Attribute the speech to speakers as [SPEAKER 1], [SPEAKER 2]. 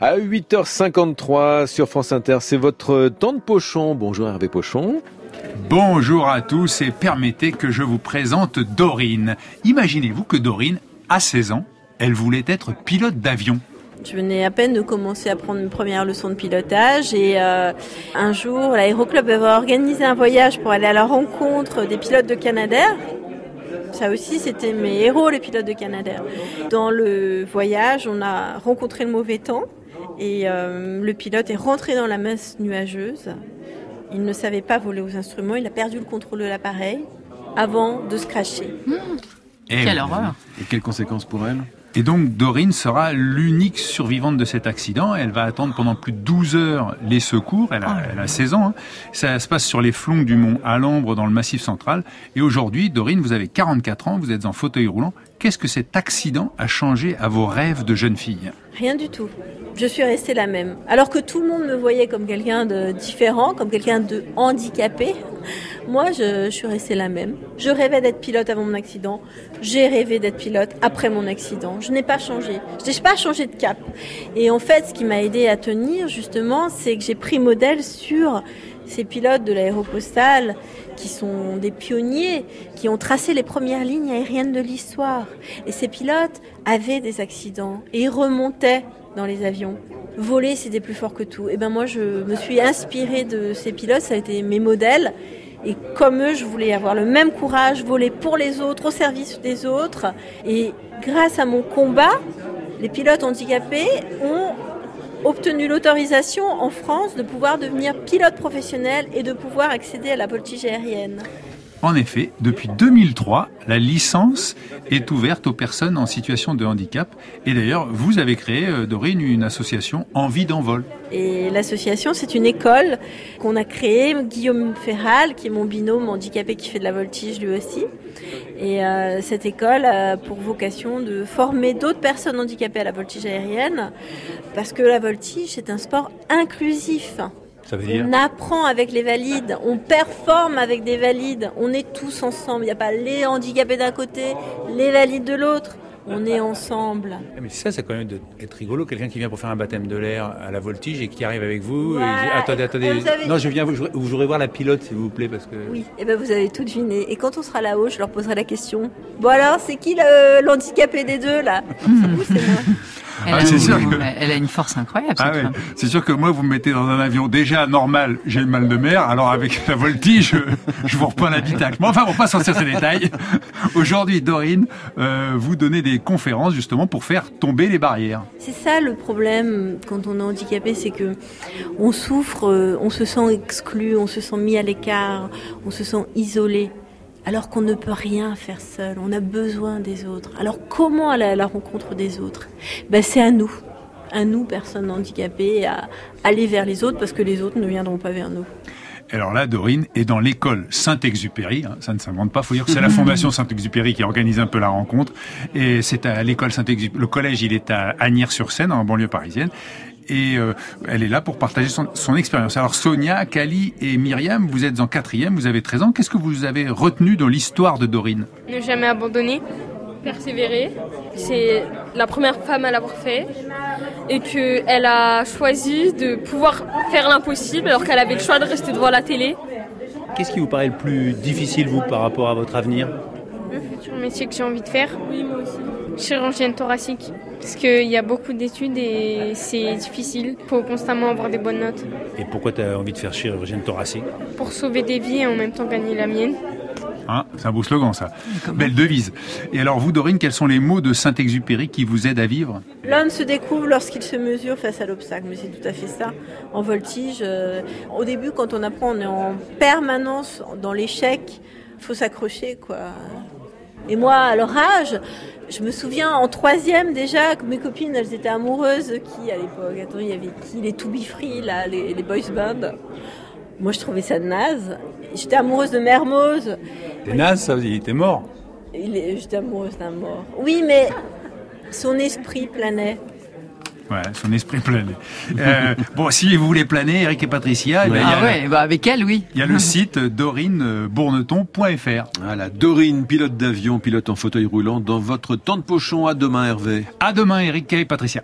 [SPEAKER 1] À 8h53 sur France Inter, c'est votre temps de Pochon. Bonjour Hervé Pochon.
[SPEAKER 2] Bonjour à tous et permettez que je vous présente Dorine. Imaginez-vous que Dorine, à 16 ans, elle voulait être pilote d'avion.
[SPEAKER 3] Je venais à peine de commencer à prendre une première leçon de pilotage et euh, un jour, l'aéroclub avait organisé un voyage pour aller à la rencontre des pilotes de Canadair. Ça aussi, c'était mes héros, les pilotes de Canadair. Dans le voyage, on a rencontré le mauvais temps et euh, le pilote est rentré dans la masse nuageuse. Il ne savait pas voler aux instruments, il a perdu le contrôle de l'appareil avant de se cracher.
[SPEAKER 2] Et
[SPEAKER 4] Quelle horreur
[SPEAKER 1] Et quelles conséquences pour elle?
[SPEAKER 2] Et donc Dorine sera l'unique survivante de cet accident. Elle va attendre pendant plus de 12 heures les secours. Elle a, elle a 16 ans. hein. Ça se passe sur les flancs du mont Alambre dans le Massif central. Et aujourd'hui, Dorine, vous avez 44 ans, vous êtes en fauteuil roulant. Qu'est-ce que cet accident a changé à vos rêves de jeune fille?
[SPEAKER 3] Rien du tout. Je suis restée la même. Alors que tout le monde me voyait comme quelqu'un de différent, comme quelqu'un de handicapé, moi je, suis restée la même. Je rêvais d'être pilote avant mon accident. J'ai rêvé d'être pilote après mon accident. Je n'ai pas changé. Je n'ai pas changé de cap. Et en fait, ce qui m'a aidé à tenir justement, c'est que j'ai pris modèle sur ces pilotes de l'aéropostale qui sont des pionniers, qui ont tracé les premières lignes aériennes de l'histoire. Et ces pilotes avaient des accidents et remontaient dans les avions. Voler, c'était plus fort que tout. Et ben moi, je me suis inspirée de ces pilotes, ça a été mes modèles. Et comme eux, je voulais avoir le même courage, voler pour les autres, au service des autres. Et grâce à mon combat, les pilotes handicapés ont obtenu l'autorisation en France de pouvoir devenir pilote professionnel et de pouvoir accéder à la voltige aérienne.
[SPEAKER 2] En effet, depuis 2003, la licence est ouverte aux personnes en situation de handicap. Et d'ailleurs, vous avez créé, euh, Dorine, une association Envie d'envol.
[SPEAKER 3] Et l'association, c'est une école qu'on a créée. Guillaume Ferral, qui est mon binôme handicapé qui fait de la voltige lui aussi. Et euh, cette école a pour vocation de former d'autres personnes handicapées à la voltige aérienne, parce que la voltige, c'est un sport inclusif.
[SPEAKER 1] Ça veut dire
[SPEAKER 3] On apprend avec les valides, on performe avec des valides, on est tous ensemble. Il n'y a pas les handicapés d'un côté, les valides de l'autre. On est ensemble.
[SPEAKER 5] Ah, Mais ça, c'est quand même de- être rigolo. Quelqu'un qui vient pour faire un baptême de l'air à la voltige et qui arrive avec vous. et dit, attendez, attendez.
[SPEAKER 3] Vous avez-
[SPEAKER 5] Non, je viens, vous, vous voudrais voir la pilote, s'il vous plaît, parce que.
[SPEAKER 3] Oui, et ben vous avez tout deviné. Et quand on sera là-haut, je leur poserai la question. Bon alors, c'est qui le- l'handicapé des deux là? C'est vous, c'est moi.
[SPEAKER 4] Elle,
[SPEAKER 2] Ah,
[SPEAKER 4] a,
[SPEAKER 2] c'est sûr que-
[SPEAKER 4] elle a une force incroyable,
[SPEAKER 2] Ah ouais. C'est sûr que moi, vous me mettez dans un avion déjà normal, j'ai le mal de mer. Alors avec la voltige, je, vous reprends l'habitacle. Mais enfin, on passe sur ces détails. Aujourd'hui, Dorine, euh, vous donnez des conférences justement pour faire tomber les barrières.
[SPEAKER 3] C'est ça le problème quand on est handicapé, c'est que on souffre, euh, on se sent exclu, on se sent mis à l'écart, on se sent isolé. Alors qu'on ne peut rien faire seul, on a besoin des autres. Alors comment aller à la rencontre des autres? Ben, C'est à nous, à nous, personnes handicapées, à aller vers les autres parce que les autres ne viendront pas vers nous.
[SPEAKER 2] Alors là, Dorine est dans l'école Saint-Exupéry. hein, ça ne s'invente pas. Faut dire que c'est la fondation Saint-Exupéry qui organise un peu la rencontre. Et c'est à l'école Saint-Exupéry. Le collège, il est à Agnières-sur-Seine, en banlieue parisienne. Et euh, elle est là pour partager son, son expérience. Alors Sonia, Kali et Myriam, vous êtes en quatrième, vous avez 13 ans. Qu'est-ce que vous avez retenu dans l'histoire de Dorine?
[SPEAKER 6] Ne jamais abandonner, persévérer. C'est la première femme à l'avoir fait. Et qu'elle a choisi de pouvoir faire l'impossible alors qu'elle avait le choix de rester devant la télé.
[SPEAKER 5] Qu'est-ce qui vous paraît le plus difficile, vous, par rapport à votre avenir?
[SPEAKER 6] Le futur métier que j'ai envie de faire. Oui, moi aussi. Chirurgienne thoracique. Parce qu'il y a beaucoup d'études et c'est difficile. Il faut constamment avoir des bonnes notes.
[SPEAKER 5] Et pourquoi tu as envie de faire chirurgienne thoracique?
[SPEAKER 6] Pour sauver des vies et en même temps gagner la mienne.
[SPEAKER 2] Hein C'est un beau slogan, ça. Belle devise. Et alors vous, Dorine, quels sont les mots de Saint-Exupéry qui vous aident à vivre?
[SPEAKER 3] L'homme se découvre lorsqu'il se mesure face à l'obstacle, mais c'est tout à fait ça. En voltige, euh, au début, quand on apprend, on est en permanence dans l'échec. Faut s'accrocher, quoi. Et moi, à leur âge, je me souviens en troisième déjà que mes copines, elles étaient amoureuses de qui à l'époque Attends, il y avait qui? Les To Be Free, là, les, les boys band. Moi, je trouvais ça naze. J'étais amoureuse de Mermoz.
[SPEAKER 5] C'est naze, ça, il était mort.
[SPEAKER 3] Il est- J'étais amoureuse d'un mort. Oui, mais son esprit planait.
[SPEAKER 2] Ouais, son esprit planait. Euh, bon, si vous voulez planer, Eric et Patricia, eh ben, il y a-
[SPEAKER 4] Ah ouais, bah avec elle, oui.
[SPEAKER 2] il y a le site dorinebourneton.fr.
[SPEAKER 1] Voilà, Dorine, pilote d'avion, pilote en fauteuil roulant, dans votre temps de Pochon. À demain, Hervé.
[SPEAKER 2] À demain, Eric et Patricia.